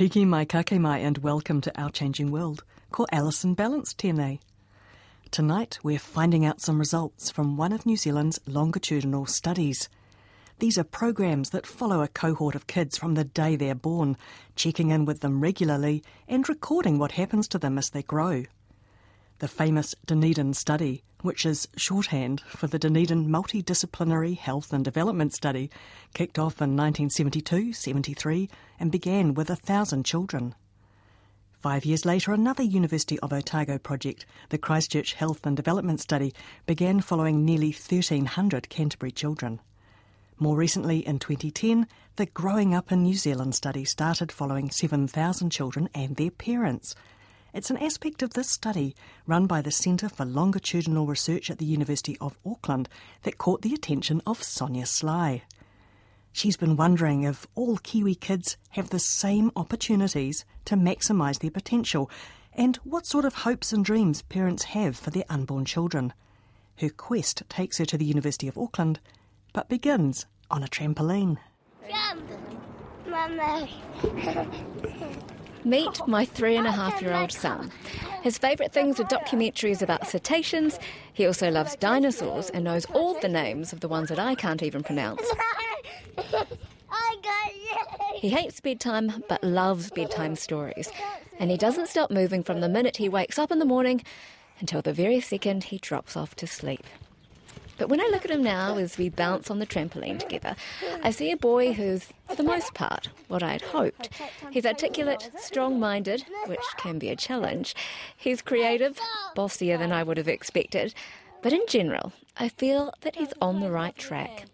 Piki mai kake mai and welcome to Our Changing World. Ko Alison Ballance tēnei. Tonight we're finding out some results from one of New Zealand's longitudinal studies. These are programs that follow a cohort of kids from the day they're born, checking in with them regularly and recording what happens to them as they grow. The famous Dunedin study, which is shorthand for the Dunedin Multidisciplinary Health and Development Study, kicked off in 1972 73 and began with a thousand children. Five years later, another University of Otago project, the Christchurch Health and Development Study, began following nearly 1,300 Canterbury children. More recently, in 2010, the Growing Up in New Zealand study started following 7,000 children and their parents. It's an aspect of this study, run by the Centre for Longitudinal Research at the University of Auckland, that caught the attention of Sonia Sly. She's been wondering if all Kiwi kids have the same opportunities to maximise their potential and what sort of hopes and dreams parents have for their unborn children. Her quest takes her to the University of Auckland, but begins on a trampoline. Jump, Mama. Meet my three and a half year old son. His favourite things are documentaries about cetaceans. He also loves dinosaurs and knows all the names of the ones that I can't even pronounce. I got you. He hates bedtime but loves bedtime stories. And he doesn't stop moving from the minute he wakes up in the morning until the very second he drops off to sleep. But when I look at him now as we bounce on the trampoline together, I see a boy who's, for the most part, what I'd hoped. He's articulate, strong minded, which can be a challenge. He's creative, bossier than I would have expected. But in general, I feel that he's on the right track.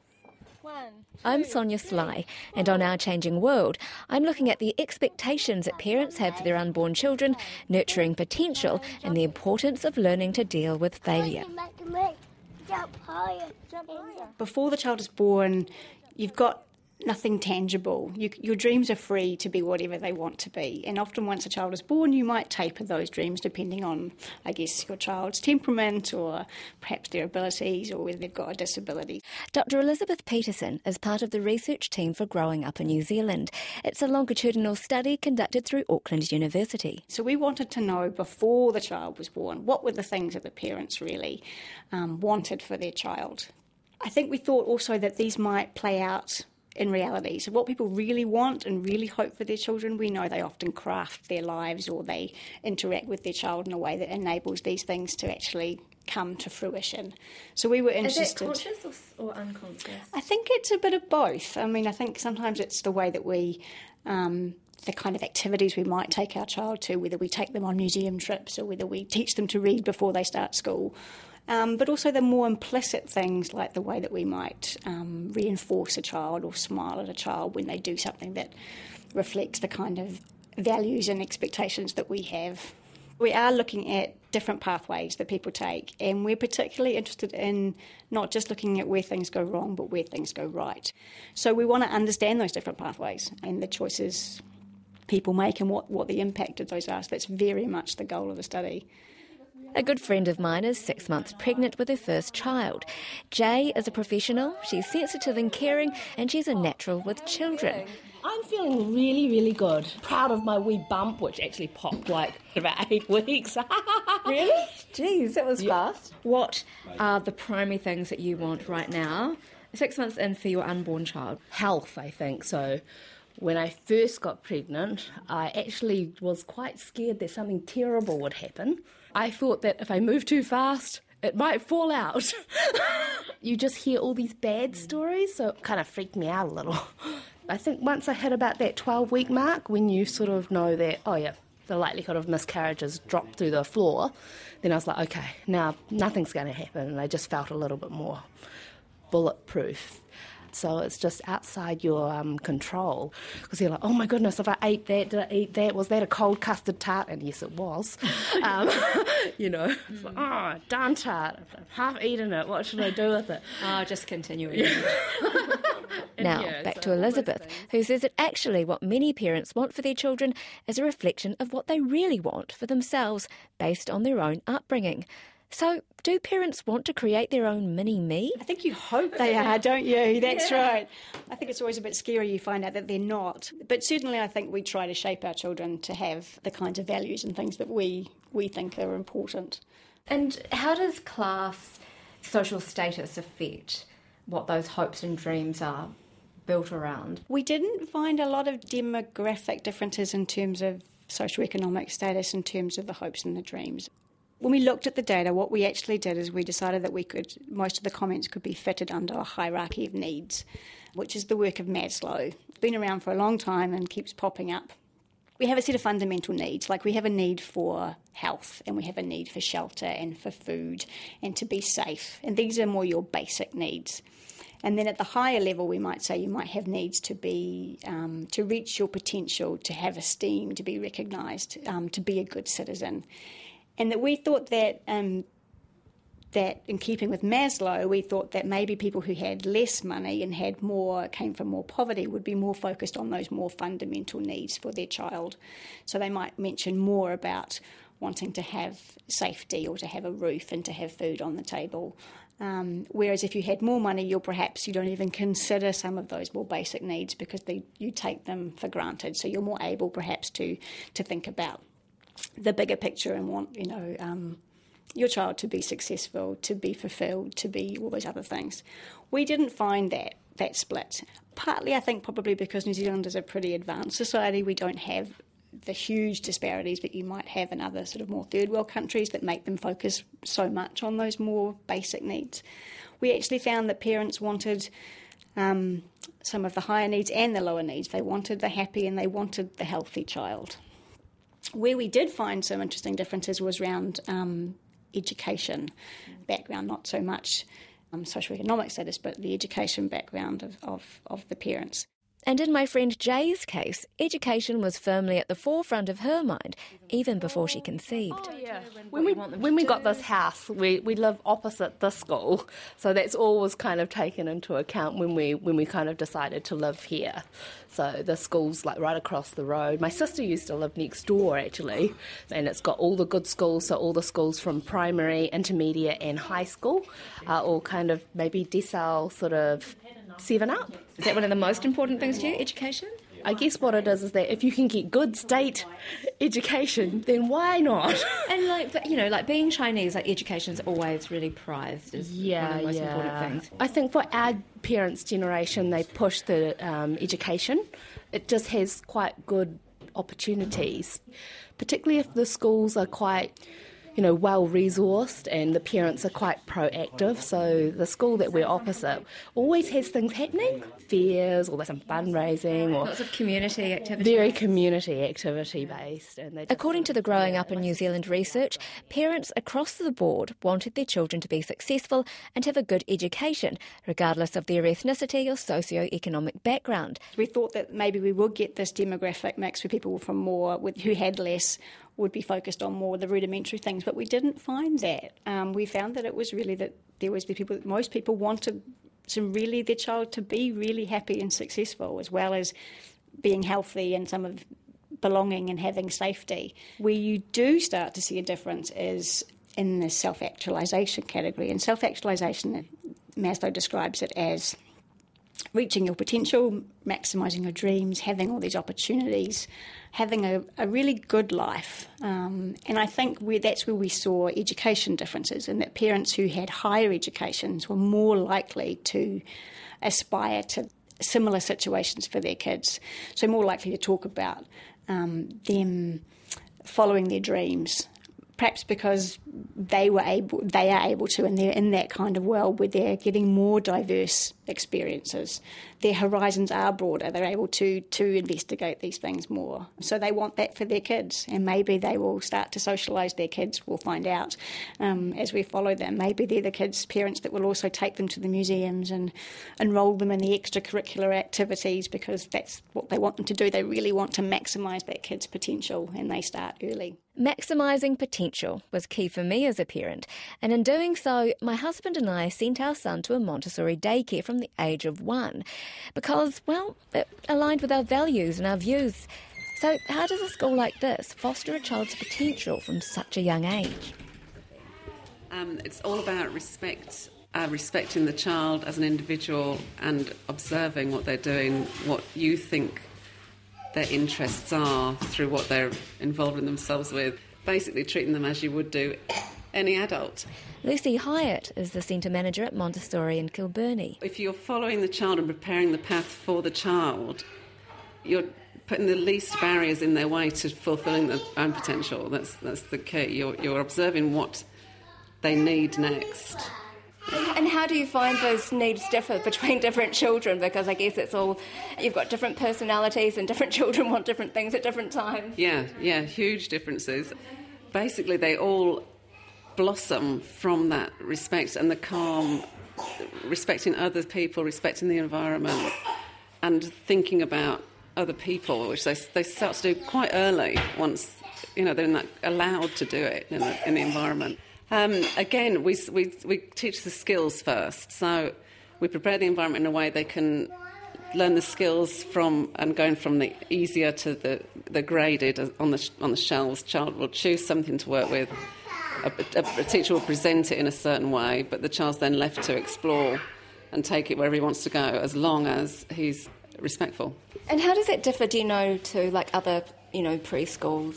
I'm Sonia Sly, and on Our Changing World, I'm looking at the expectations that parents have for their unborn children, nurturing potential, and the importance of learning to deal with failure. Jump higher. before the child is born, you've got nothing tangible. You, your dreams are free to be whatever they want to be. And often, once a child is born, you might taper those dreams depending on, I guess, your child's temperament or perhaps their abilities or whether they've got a disability. Dr. Elizabeth Peterson is part of the research team for Growing Up in New Zealand. It's a longitudinal study conducted through Auckland University. So we wanted to know before the child was born what were the things that the parents really um, wanted for their child. I think we thought also that these might play out in reality. So, what people really want and really hope for their children, we know they often craft their lives or they interact with their child in a way that enables these things to actually come to fruition. So, we were interested. Is it conscious or, or, unconscious? I think it's a bit of both. I mean, I think sometimes it's the way that we, um, the kind of activities we might take our child to, whether we take them on museum trips or whether we teach them to read before they start school. Um, but also the more implicit things like the way that we might um, reinforce a child or smile at a child when they do something that reflects the kind of values and expectations that we have. We are looking at different pathways that people take, and we're particularly interested in not just looking at where things go wrong, but where things go right. So we want to understand those different pathways and the choices people make and what, what the impact of those are. So that's very much the goal of the study. A good friend of mine is six months pregnant with her first child. Jay is a professional, she's sensitive and caring, and she's a natural with children. I'm feeling really, really good. Proud of my wee bump, which actually popped like about eight weeks. Really? Jeez, that was fast. What are the primary things that you want right now, six months in, for your unborn child? Health, I think. So when I first got pregnant, I actually was quite scared that something terrible would happen. I thought that if I moved too fast, it might fall out. you just hear all these bad mm. stories, so it kind of freaked me out a little. I think once I hit about that 12 week mark, when you sort of know that, oh yeah, the likelihood of miscarriages dropped through the floor, then I was like, okay, now nothing's going to happen. And I just felt a little bit more bulletproof. So it's just outside your um, control. Because you're like, oh my goodness, if I ate that, did I eat that? Was that a cold custard tart? And yes, it was. um, you know, it's like, oh, darn tart, I've half eaten it. What should I do with it? Oh, just continuing. now, yeah, back so to Elizabeth, who says that actually what many parents want for their children is a reflection of what they really want for themselves based on their own upbringing. So, do parents want to create their own mini me? I think you hope they are, don't you? That's right. I think it's always a bit scary you find out that they're not. But certainly, I think we try to shape our children to have the kinds of values and things that we, we think are important. And how does class social status affect what those hopes and dreams are built around? We didn't find a lot of demographic differences in terms of socioeconomic status, in terms of the hopes and the dreams. When we looked at the data, what we actually did is we decided that we could, most of the comments could be fitted under a hierarchy of needs, which is the work of Maslow. Been around for a long time and keeps popping up. We have a set of fundamental needs, like we have a need for health, and we have a need for shelter and for food and to be safe. And these are more your basic needs. And then at the higher level, we might say you might have needs to be um, to reach your potential, to have esteem, to be recognised, um, to be a good citizen. And that we thought that um, that in keeping with Maslow, we thought that maybe people who had less money and had more came from more poverty would be more focused on those more fundamental needs for their child. So they might mention more about wanting to have safety or to have a roof and to have food on the table. Um, whereas if you had more money, you'll perhaps you don't even consider some of those more basic needs because they, you take them for granted. So you're more able perhaps to to think about the bigger picture and want you know um, your child to be successful, to be fulfilled, to be all those other things. We didn't find that that split. Partly, I think, probably because New Zealand is a pretty advanced society. We don't have the huge disparities that you might have in other sort of more third world countries that make them focus so much on those more basic needs. We actually found that parents wanted um, some of the higher needs and the lower needs. They wanted the happy and they wanted the healthy child. Where we did find some interesting differences was around um, education background, not so much um, socioeconomic status, but the education background of, of, of the parents. And in my friend Jay's case, education was firmly at the forefront of her mind, even before she conceived. Oh, when we when we got this house, we, we live opposite the school, so that's always kind of taken into account when we when we kind of decided to live here. So the school's like right across the road. My sister used to live next door actually, and it's got all the good schools. So all the schools from primary, intermediate, and high school are all kind of maybe decile sort of seven up. Is that one of the most important things to you, education? I guess what it is is that if you can get good state education, then why not? And like but, you know, like being Chinese, like education's always really prized Yeah, one of the most important things. I think for our parents' generation, they push the um, education. It just has quite good opportunities, particularly if the schools are quite. You know, well resourced, and the parents are quite proactive. So the school that we're opposite always has things happening, fairs, or there's some fundraising, or Lots of community activity. very community activity based. And just According to the Growing Up in New Zealand research, parents across the board wanted their children to be successful and have a good education, regardless of their ethnicity or socio-economic background. We thought that maybe we would get this demographic mix where people from more with, who had less would be focused on more the rudimentary things, but we didn't find that. Um, we found that it was really that there was the people. That most people wanted some really their child to be really happy and successful, as well as being healthy and some of belonging and having safety. Where you do start to see a difference is in the self actualization category. And self actualization, Maslow describes it as reaching your potential, maximising your dreams, having all these opportunities, having a, a really good life. Um, and I think that's where we saw education differences, and that parents who had higher educations were more likely to aspire to similar situations for their kids. So, more likely to talk about um, them following their dreams, perhaps because they were able, they are able to, and they're in that kind of world where they're getting more diverse experiences. Their horizons are broader. They're able to to investigate these things more. So they want that for their kids, and maybe they will start to socialise their kids. We'll find out um, as we follow them. Maybe they're the kids' parents that will also take them to the museums and enrol them in the extracurricular activities because that's what they want them to do. They really want to maximise that kid's potential, and they start early. Maximising potential was key for me as a parent, and in doing so, my husband and I sent our son to a Montessori daycare from the age of one because, well, it aligned with our values and our views. So, how does a school like this foster a child's potential from such a young age? Um, it's all about respect, uh, respecting the child as an individual and observing what they're doing, what you think their interests are through what they're involving themselves with. Basically, treating them as you would do any adult. Lucy Hyatt is the centre manager at Montessori in Kilbirnie. If you're following the child and preparing the path for the child, you're putting the least barriers in their way to fulfilling their own potential. That's, that's the key. You're, you're observing what they need next. And how do you find those needs differ between different children? Because I guess it's all, you've got different personalities and different children want different things at different times. Yeah, yeah, huge differences. Basically, they all blossom from that respect and the calm, respecting other people, respecting the environment, and thinking about other people, which they, they start to do quite early once you know they're not allowed to do it in the, in the environment. Um, again, we, we, we teach the skills first. So we prepare the environment in a way they can learn the skills from and going from the easier to the, the graded on the, on the shelves. Child will choose something to work with. A, a, a teacher will present it in a certain way, but the child's then left to explore and take it wherever he wants to go, as long as he's respectful. And how does it differ, do you know, to like other, you know, preschools?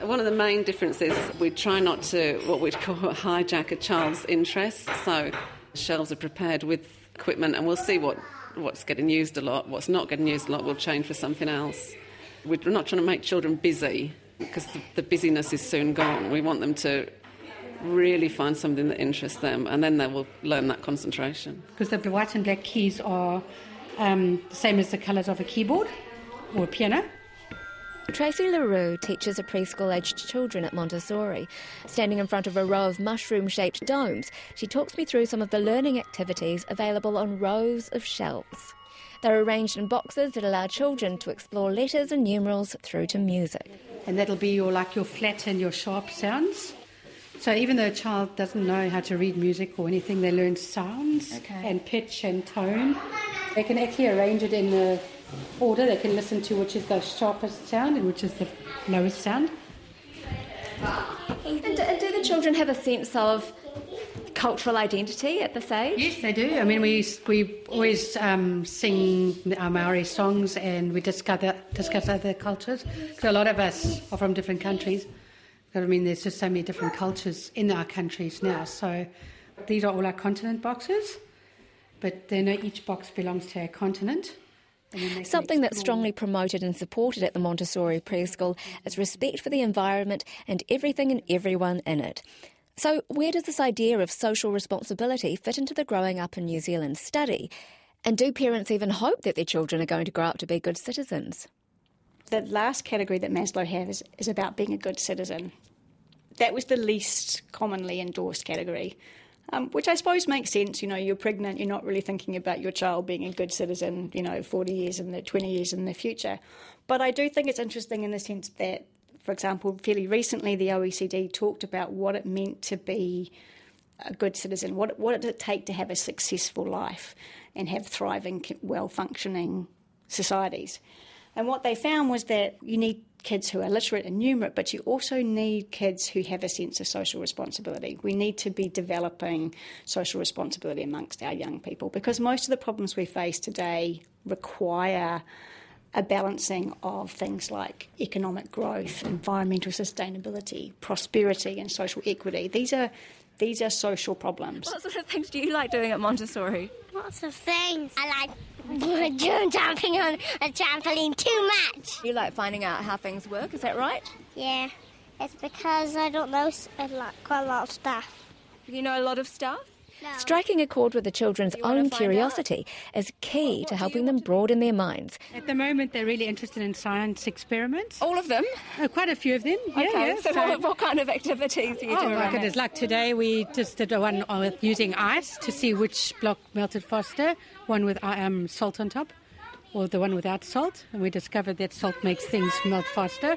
One of the main differences, we try not to what we'd call hijack a child's interest. So shelves are prepared with equipment, and we'll see what, what's getting used a lot, what's not getting used a lot, we'll change for something else. We're not trying to make children busy because the, the busyness is soon gone. We want them to really find something that interests them, and then they will learn that concentration. Because the white and black keys are um, the same as the colours of a keyboard or a piano. Tracy LaRue teaches a preschool aged children at Montessori. Standing in front of a row of mushroom shaped domes, she talks me through some of the learning activities available on rows of shelves. They're arranged in boxes that allow children to explore letters and numerals through to music. And that'll be your like your flat and your sharp sounds. So even though a child doesn't know how to read music or anything, they learn sounds Okay. and pitch and tone. They can actually arrange it in the order. They can listen to which is the sharpest sound and which is the lowest sound. And do, and do the children have a sense of cultural identity at this age? Yes, they do. I mean, we we always um, sing our Maori songs and we discuss discuss other cultures. So a lot of us are from different countries. But I mean, there's just so many different cultures in our countries now. So these are all our continent boxes, but they know each box belongs to a continent. And then they can Something that's strongly promoted and supported at the Montessori preschool is respect for the environment and everything and everyone in it. So, where does this idea of social responsibility fit into the growing up in New Zealand study? And do parents even hope that their children are going to grow up to be good citizens? The last category that Maslow has is about being a good citizen. That was the least commonly endorsed category, um, which I suppose makes sense. You know, you're pregnant, you're not really thinking about your child being a good citizen, you know, 40 years in the 20 years in the future. But I do think it's interesting in the sense that, for example, fairly recently the OECD talked about what it meant to be a good citizen. What what does it take to have a successful life and have thriving, well functioning societies? And what they found was that you need kids who are literate and numerate, but you also need kids who have a sense of social responsibility. We need to be developing social responsibility amongst our young people because most of the problems we face today require a balancing of things like economic growth, environmental sustainability, prosperity, and social equity. These are these are social problems. What sort of things do you like doing at Montessori? Lots of things. I like doing jumping on a trampoline too much. You like finding out how things work, is that right? Yeah. It's because I don't know s- a lot, quite a lot of stuff. You know a lot of stuff? Striking a chord with the children's own find curiosity is key to helping them broaden their minds. At the moment, they're really interested in science experiments. All of them? Uh, quite a few of them. Yeah, okay, yeah. so, what, what kind of activities do you Oh do my around goodness! Like today, we just did a one with using ice to see which block melted faster. One with um, salt on top, or the one without salt, and we discovered that salt makes things melt faster.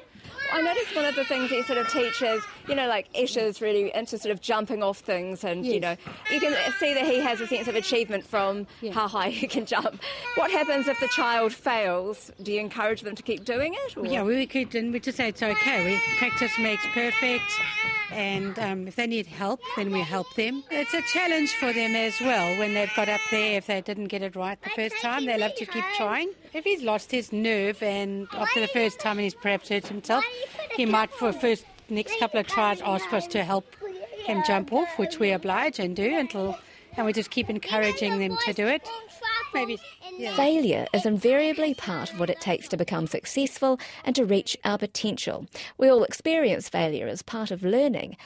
I noticed one of the things he sort of teaches, you know, like Esha's really into sort of jumping off things, and you know, you can see that he has a sense of achievement from how high he can jump. What happens if the child fails? Do you encourage them to keep doing it? Or? Yeah, we could, and we just say it's okay. We practice makes perfect, and um, if they need help, then we help them. It's a challenge for them as well when they've got up there. If they didn't get it right the first time, they love to keep trying. If he's lost his nerve and after the first time and he's perhaps hurt himself, he might for the first next couple of tries ask us to help him jump off, which we oblige and do until, and we just keep encouraging them to do it. Maybe. Yeah. Failure is invariably part of what it takes to become successful and to reach our potential. We all experience failure as part of learning.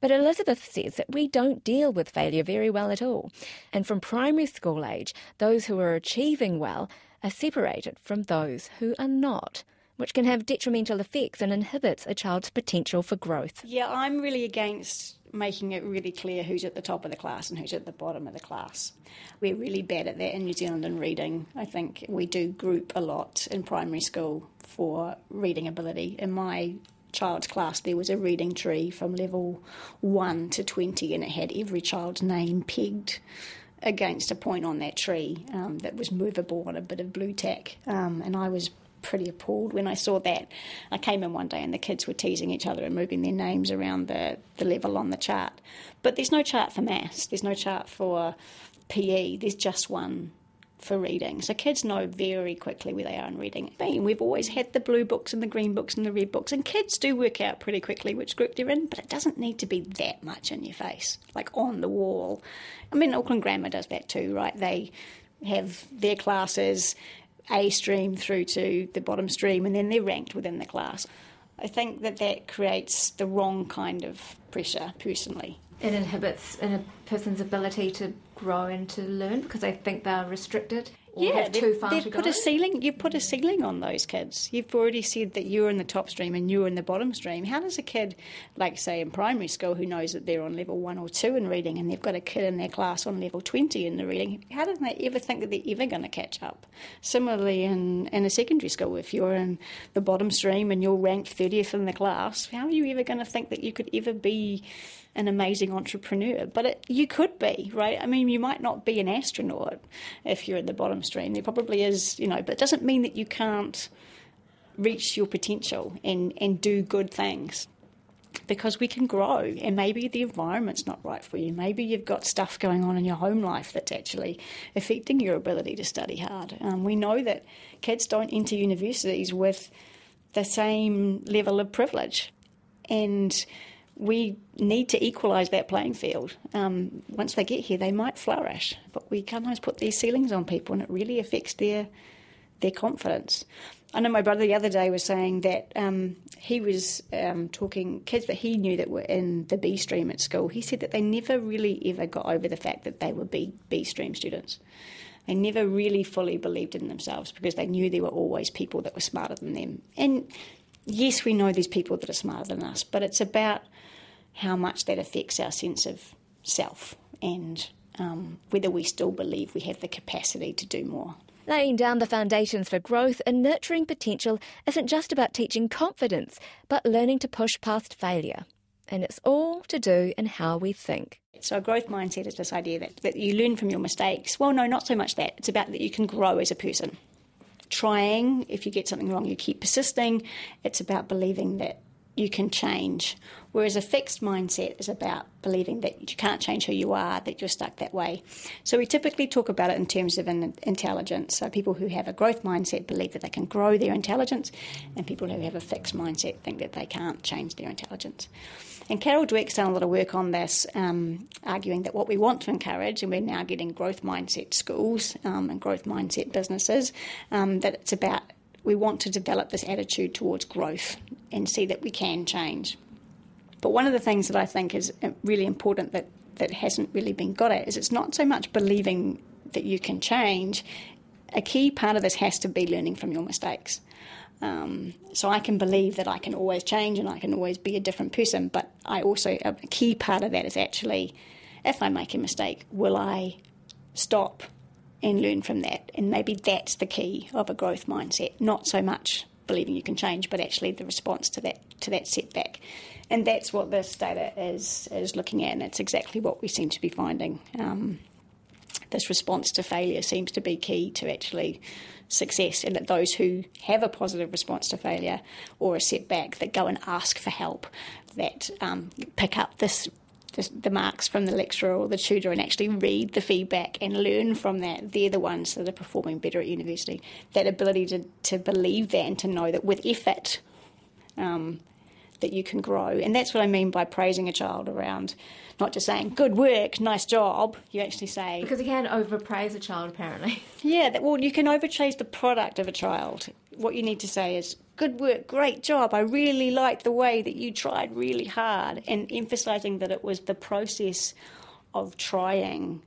But Elizabeth says that we don't deal with failure very well at all. And from primary school age, those who are achieving well are separated from those who are not, which can have detrimental effects and inhibits a child's potential for growth. Yeah, I'm really against making it really clear who's at the top of the class and who's at the bottom of the class. We're really bad at that in New Zealand in reading. I think we do group a lot in primary school for reading ability. In my child's class, there was a reading tree from level 1 to 20, and it had every child's name pegged against a point on that tree um, that was movable on a bit of Blu Tack. Um, and I was pretty appalled when I saw that. I came in one day and the kids were teasing each other and moving their names around the, the level on the chart. But there's no chart for maths, there's no chart for PE, there's just one for reading. So kids know very quickly where they are in reading. We've always had the blue books and the green books and the red books, and kids do work out pretty quickly which group they're in, but it doesn't need to be that much in your face, like on the wall. I mean, Auckland Grammar does that too, right? They have their classes A stream through to the bottom stream, and then they're ranked within the class. I think that that creates the wrong kind of pressure, personally. It inhibits a person's ability to grow and to learn because they think they're restricted yeah, too far they've to put go. a ceiling. You've put a ceiling on those kids. You've already said that you're in the top stream and you're in the bottom stream. How does a kid, like say in primary school, who knows that they're on level one or two in reading, and they've got a kid in their class on level twenty in the reading, how do they ever think that they're ever going to catch up? Similarly, in in a secondary school, if you're in the bottom stream and you're ranked thirtieth in the class, how are you ever going to think that you could ever be an amazing entrepreneur, but it, you could be, right? I mean, you might not be an astronaut if you're in the bottom stream. There probably is, you know, but it doesn't mean that you can't reach your potential and, and do good things because we can grow and maybe the environment's not right for you. Maybe you've got stuff going on in your home life that's actually affecting your ability to study hard. Um, we know that kids don't enter universities with the same level of privilege. And we need to equalise that playing field. Um, once they get here, they might flourish, but we sometimes put these ceilings on people, and it really affects their their confidence. I know my brother the other day was saying that um, he was um, talking kids that he knew that were in the B stream at school. He said that they never really ever got over the fact that they were B B stream students. They never really fully believed in themselves because they knew there were always people that were smarter than them. And yes, we know there's people that are smarter than us, but it's about how much that affects our sense of self and um, whether we still believe we have the capacity to do more. Laying down the foundations for growth and nurturing potential isn't just about teaching confidence, but learning to push past failure. And it's all to do in how we think. So, a growth mindset is this idea that, that you learn from your mistakes. Well, no, not so much that. It's about that you can grow as a person. Trying, if you get something wrong, you keep persisting. It's about believing that you can change. Whereas a fixed mindset is about believing that you can't change who you are, that you're stuck that way. So we typically talk about it in terms of an intelligence. So people who have a growth mindset believe that they can grow their intelligence, and people who have a fixed mindset think that they can't change their intelligence. And Carol Dweck's done a lot of work on this, um, arguing that what we want to encourage, and we're now getting growth mindset schools um, and growth mindset businesses, um, that it's about we want to develop this attitude towards growth and see that we can change. But one of the things that I think is really important that, that hasn't really been got at is it's not so much believing that you can change. A key part of this has to be learning from your mistakes. Um, so I can believe that I can always change and I can always be a different person, but I also, a key part of that is actually if I make a mistake, will I stop and learn from that? And maybe that's the key of a growth mindset, not so much believing you can change, but actually the response to that to that setback. And that's what this data is is looking at, and it's exactly what we seem to be finding. Um, this response to failure seems to be key to actually success, and that those who have a positive response to failure or a setback that go and ask for help, that um, pick up this the, the, marks from the lecturer or the tutor and actually read the feedback and learn from that, they're the ones that are performing better at university. That ability to, to believe that and to know that with effort, um, that you can grow. And that's what I mean by praising a child around not just saying good work, nice job. You actually say because you can overpraise a child apparently. Yeah, that, well, you can overpraise the product of a child. What you need to say is good work, great job. I really like the way that you tried really hard, and emphasizing that it was the process of trying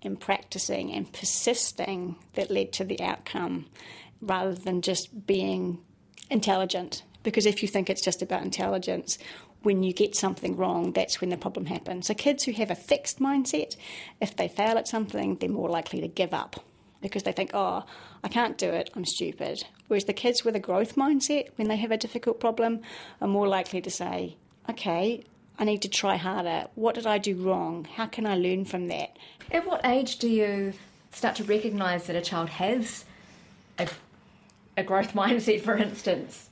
and practicing and persisting that led to the outcome rather than just being intelligent. Because if you think it's just about intelligence, when you get something wrong, that's when the problem happens. So, kids who have a fixed mindset, if they fail at something, they're more likely to give up because they think, oh, I can't do it, I'm stupid. Whereas the kids with a growth mindset, when they have a difficult problem, are more likely to say, okay, I need to try harder. What did I do wrong? How can I learn from that? At what age do you start to recognise that a child has a, a growth mindset, for instance?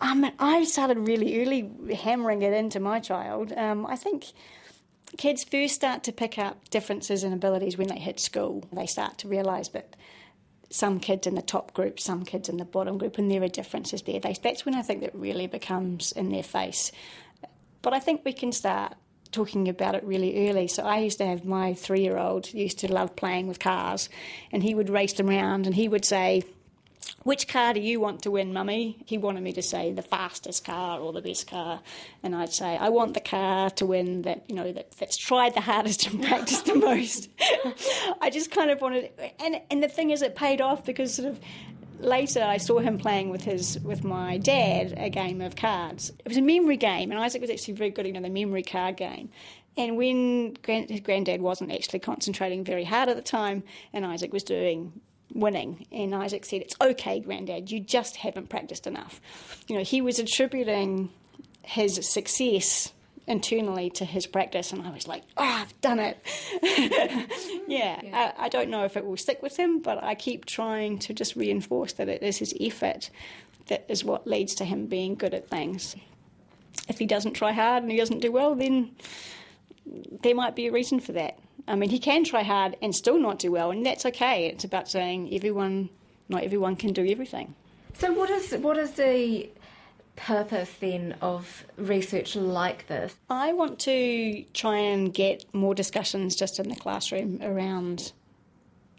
Um, I started really early hammering it into my child. Um, I think kids first start to pick up differences in abilities when they hit school. They start to realise that some kids in the top group, some kids in the bottom group, and there are differences there. That's when I think that really becomes in their face. But I think we can start talking about it really early. So I used to have my three year old used to love playing with cars, and he would race them around, and he would say, which car do you want to win, mummy? He wanted me to say the fastest car or the best car, and I'd say I want the car to win that you know that, that's tried the hardest and practiced the most. I just kind of wanted, and and the thing is, it paid off because sort of later I saw him playing with his with my dad a game of cards. It was a memory game, and Isaac was actually very good, at you know, the memory card game. And when grand, his granddad wasn't actually concentrating very hard at the time, and Isaac was doing winning. And Isaac said, It's okay, Granddad, you just haven't practiced enough. You know, he was attributing his success internally to his practice, and I was like, Oh, I've done it. yeah, yeah. I, I, don't know if it will stick with him, but I keep trying to just reinforce that it is his effort that is what leads to him being good at things. If he doesn't try hard and he doesn't do well, then there might be a reason for that. I mean, he can try hard and still not do well, and that's okay. It's about saying everyone, not everyone can do everything. So, what is what is the purpose then of research like this? I want to try and get more discussions just in the classroom around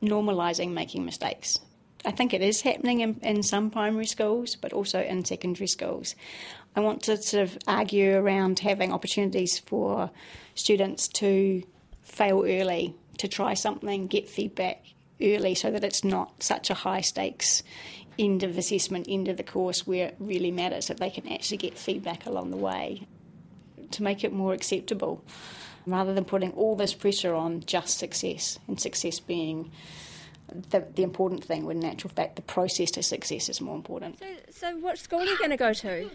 normalising making mistakes. I think it is happening in, in some primary schools, but also in secondary schools. I want to sort of argue around having opportunities for students to fail early, to try something, get feedback early so that it's not such a high stakes end of assessment, end of the course where it really matters, that they can actually get feedback along the way to make it more acceptable rather than putting all this pressure on just success and success being the, the important thing when in actual fact the process to success is more important. So, so what school are you going to go to?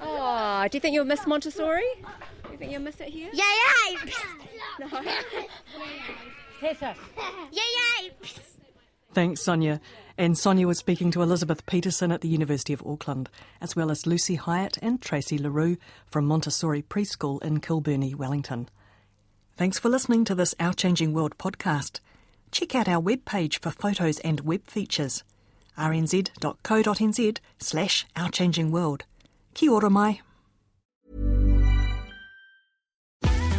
Oh, do you think you'll miss Montessori? Do you think you'll miss it here? Yeah, yeah. No. yeah, yeah. Thanks, Sonia. And Sonia was speaking to Elizabeth Peterson at the University of Auckland, as well as Lucy Hyatt and Tracy LaRue from Montessori Preschool in Kilbirnie, Wellington. Thanks for listening to this Our Changing World podcast. Check out our webpage for photos and web features rnz.co.nz slash Our Changing World. Kia ora mai.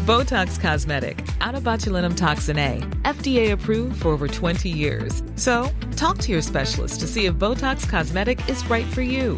Botox Cosmetic, out of botulinum toxin A, FDA approved for over 20 years. So, talk to your specialist to see if Botox Cosmetic is right for you.